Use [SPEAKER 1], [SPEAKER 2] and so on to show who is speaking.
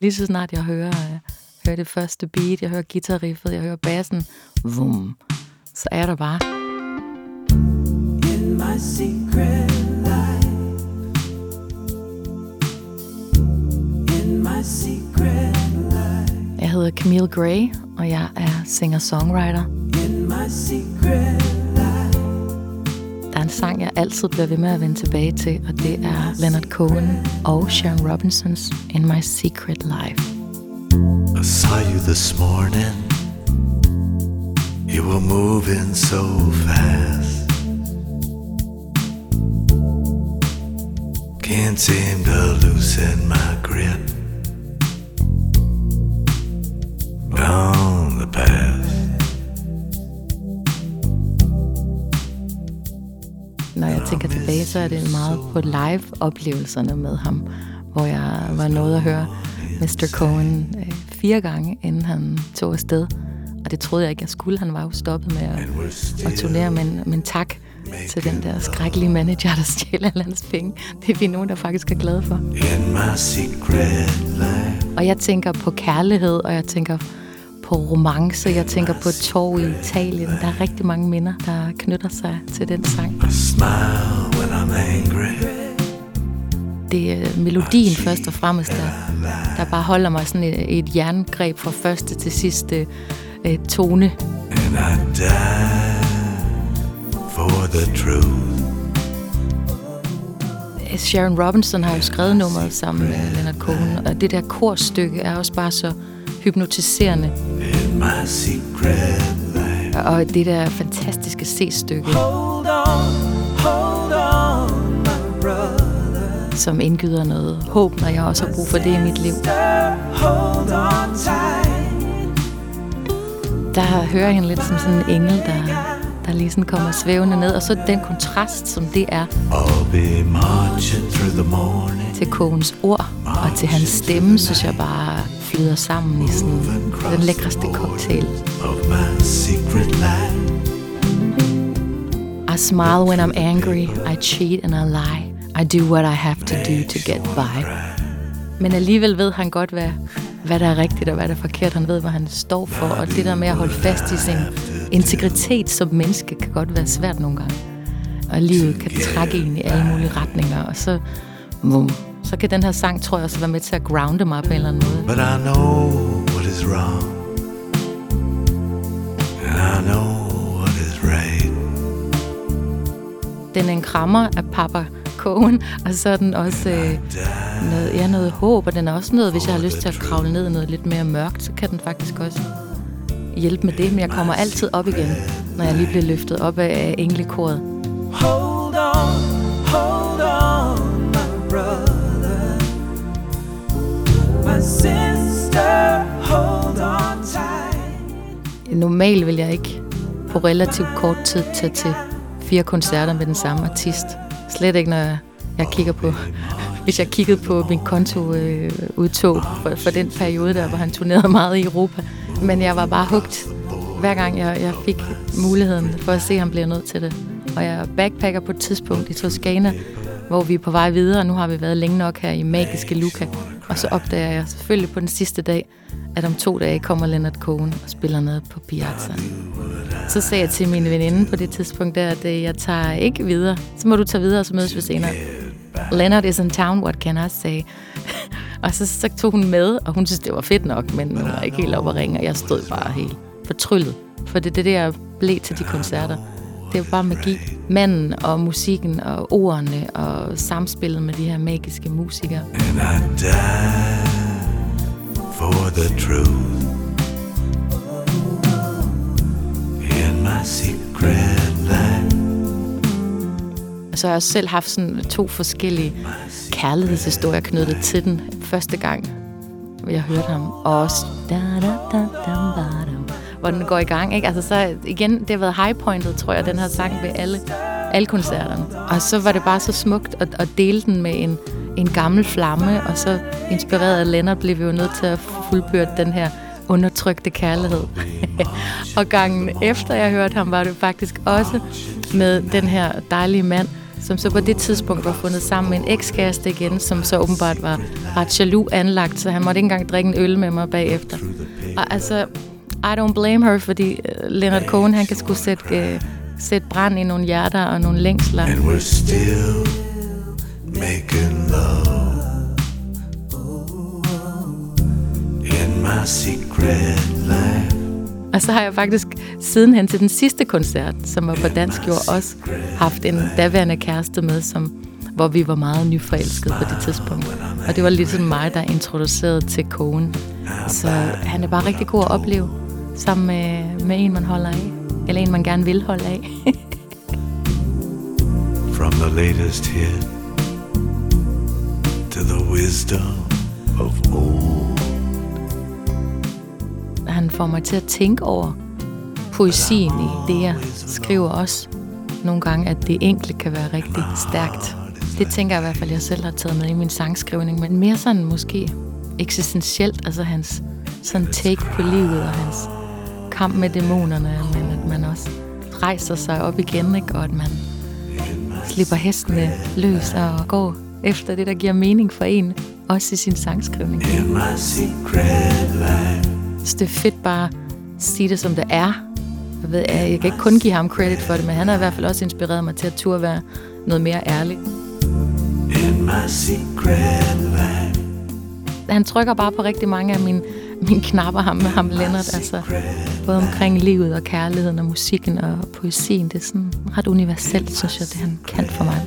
[SPEAKER 1] Lige så snart jeg hører, øh, hører det første beat, jeg hører guitarriffet, jeg hører bassen, vum, så er der bare. In my secret life In my secret life Jeg hedder Camille Gray, og jeg er singer-songwriter. In my secret en sang, jeg altid bliver ved med at vende tilbage til, og det er Leonard Cohen og Sharon Robinsons In My Secret Life. I saw you this morning. You were moving so fast. Can't seem to loosen my grip on tænker tilbage, så er det meget på live-oplevelserne med ham, hvor jeg var nået at høre Mr. Cohen øh, fire gange, inden han tog afsted. Og det troede jeg ikke, jeg skulle. Han var jo stoppet med at, at turnere, men, men tak til den der skrækkelige manager, der stjæler lands penge. Det er vi nogen, der faktisk er glade for. Og jeg tænker på kærlighed, og jeg tænker på romance, jeg tænker på tog i Italien. Der er rigtig mange minder, der knytter sig til den sang. Det er melodien først og fremmest, der, der bare holder mig sådan et, et jerngreb fra første til sidste øh, tone. And I die for the truth. Sharon Robinson har jo skrevet nummeret sammen med Leonard Cohen, og det der korstykke er også bare så hypnotiserende. Og det der fantastiske C-stykke. Hold on, hold on. Som indgyder noget håb, når jeg også har brug for det i mit liv. Der hører jeg hende lidt som sådan en engel, der, der lige sådan kommer svævende ned. Og så den kontrast, som det er til Cogens ord og til hans stemme, synes jeg bare flyder sammen i sådan den lækreste cocktail. I smile when I'm angry, I cheat and I lie. I do what I have to do to get by. Men alligevel ved han godt, hvad, hvad der er rigtigt og hvad der er forkert. Han ved, hvad han står for, og det der med at holde fast i sin integritet som menneske kan godt være svært nogle gange. Og livet kan trække en i alle mulige retninger, og så, vum, så kan den her sang, tror jeg, også være med til at grounde mig på en eller anden måde. But I know what is wrong. And I know what is right. Den er en krammer af Papa Cohen, og så er den også øh, noget, ja, noget håb, og den er også noget, hvis jeg har lyst til at kravle ned i noget lidt mere mørkt, så kan den faktisk også hjælpe med det, men jeg kommer altid op igen, når jeg lige bliver løftet op af englekoret. Hold on, hold on, my brother, my sister, hold on tight. Normalt vil jeg ikke på relativt kort tid tage til fire koncerter med den samme artist. Slet ikke, når jeg, jeg kigger på, hvis jeg kiggede på min konto øh, udtog for, for den periode der, hvor han turnerede meget i Europa. Men jeg var bare hugt, hver gang jeg, jeg fik muligheden for at se, at han bliver nødt til det. Og jeg backpacker på et tidspunkt i Toscana, hvor vi er på vej videre. og Nu har vi været længe nok her i magiske Luca. Og så opdager jeg selvfølgelig på den sidste dag, at om to dage kommer Leonard Cohen og spiller noget på Piazza. Så sagde jeg til min veninde på det tidspunkt der, at øh, jeg tager ikke videre. Så må du tage videre, og så mødes vi senere. Leonard is in town, what can I say? og så, så tog hun med, og hun synes, det var fedt nok, men hun var ikke helt op at ringe, og jeg stod bare helt fortryllet. For det er det, der blev til de koncerter. Det var bare magi. Manden og musikken og ordene og samspillet med de her magiske musikere. And I die for the truth In my secret så har jeg selv haft sådan to forskellige kærlighedshistorier knyttet til den første gang, jeg hørte ham. Og også da, da, da, da, da, hvor den går i gang. Ikke? Altså så igen, det har været high pointet, tror jeg, den her sang ved alle, alle koncerterne. Og så var det bare så smukt at, at dele den med en, en gammel flamme, og så inspireret af Lennart blev vi jo nødt til at fuldbyrde den her undertrykte kærlighed. og gangen efter jeg hørte ham, var det faktisk også med den her dejlige mand, som så på det tidspunkt var fundet sammen med en ekskæreste igen, som så åbenbart var ret jaloux anlagt, så han måtte ikke engang drikke en øl med mig bagefter. Og altså, I don't blame her, fordi øh, Leonard Cohen, han kan sgu sætte, uh, sætte brand i nogle hjerter og nogle længsler.
[SPEAKER 2] And we're still making love in my secret life.
[SPEAKER 1] Og så har jeg faktisk sidenhen til den sidste koncert, som var på Dansk Jord, også haft en daværende kæreste med, som, hvor vi var meget nyforelskede på det tidspunkt. Og det var ligesom mig, der introducerede til kogen. Så han er bare rigtig god at opleve sammen med, med en, man holder af. Eller en, man gerne vil holde af.
[SPEAKER 2] From the latest hit to the wisdom of old
[SPEAKER 1] han får mig til at tænke over poesien i det, jeg skriver også. Nogle gange, at det enkle kan være rigtig stærkt. Det tænker jeg i hvert fald, jeg selv har taget med i min sangskrivning, men mere sådan måske eksistentielt, altså hans sådan take på livet og hans kamp med dæmonerne, men at man også rejser sig op igen, ikke? og at man slipper hestene løs og går efter det, der giver mening for en, også i sin sangskrivning.
[SPEAKER 2] In my secret life
[SPEAKER 1] synes, det er fedt bare at sige det, som det er. Jeg, ved, jeg kan ikke kun give ham credit for det, men han har i hvert fald også inspireret mig til at turde være noget mere ærlig.
[SPEAKER 2] In my secret life.
[SPEAKER 1] Han trykker bare på rigtig mange af mine, mine knapper, ham med ham Lennart. Altså, både omkring livet og kærligheden og musikken og poesien. Det er sådan ret universelt, synes jeg, det han kan for mig.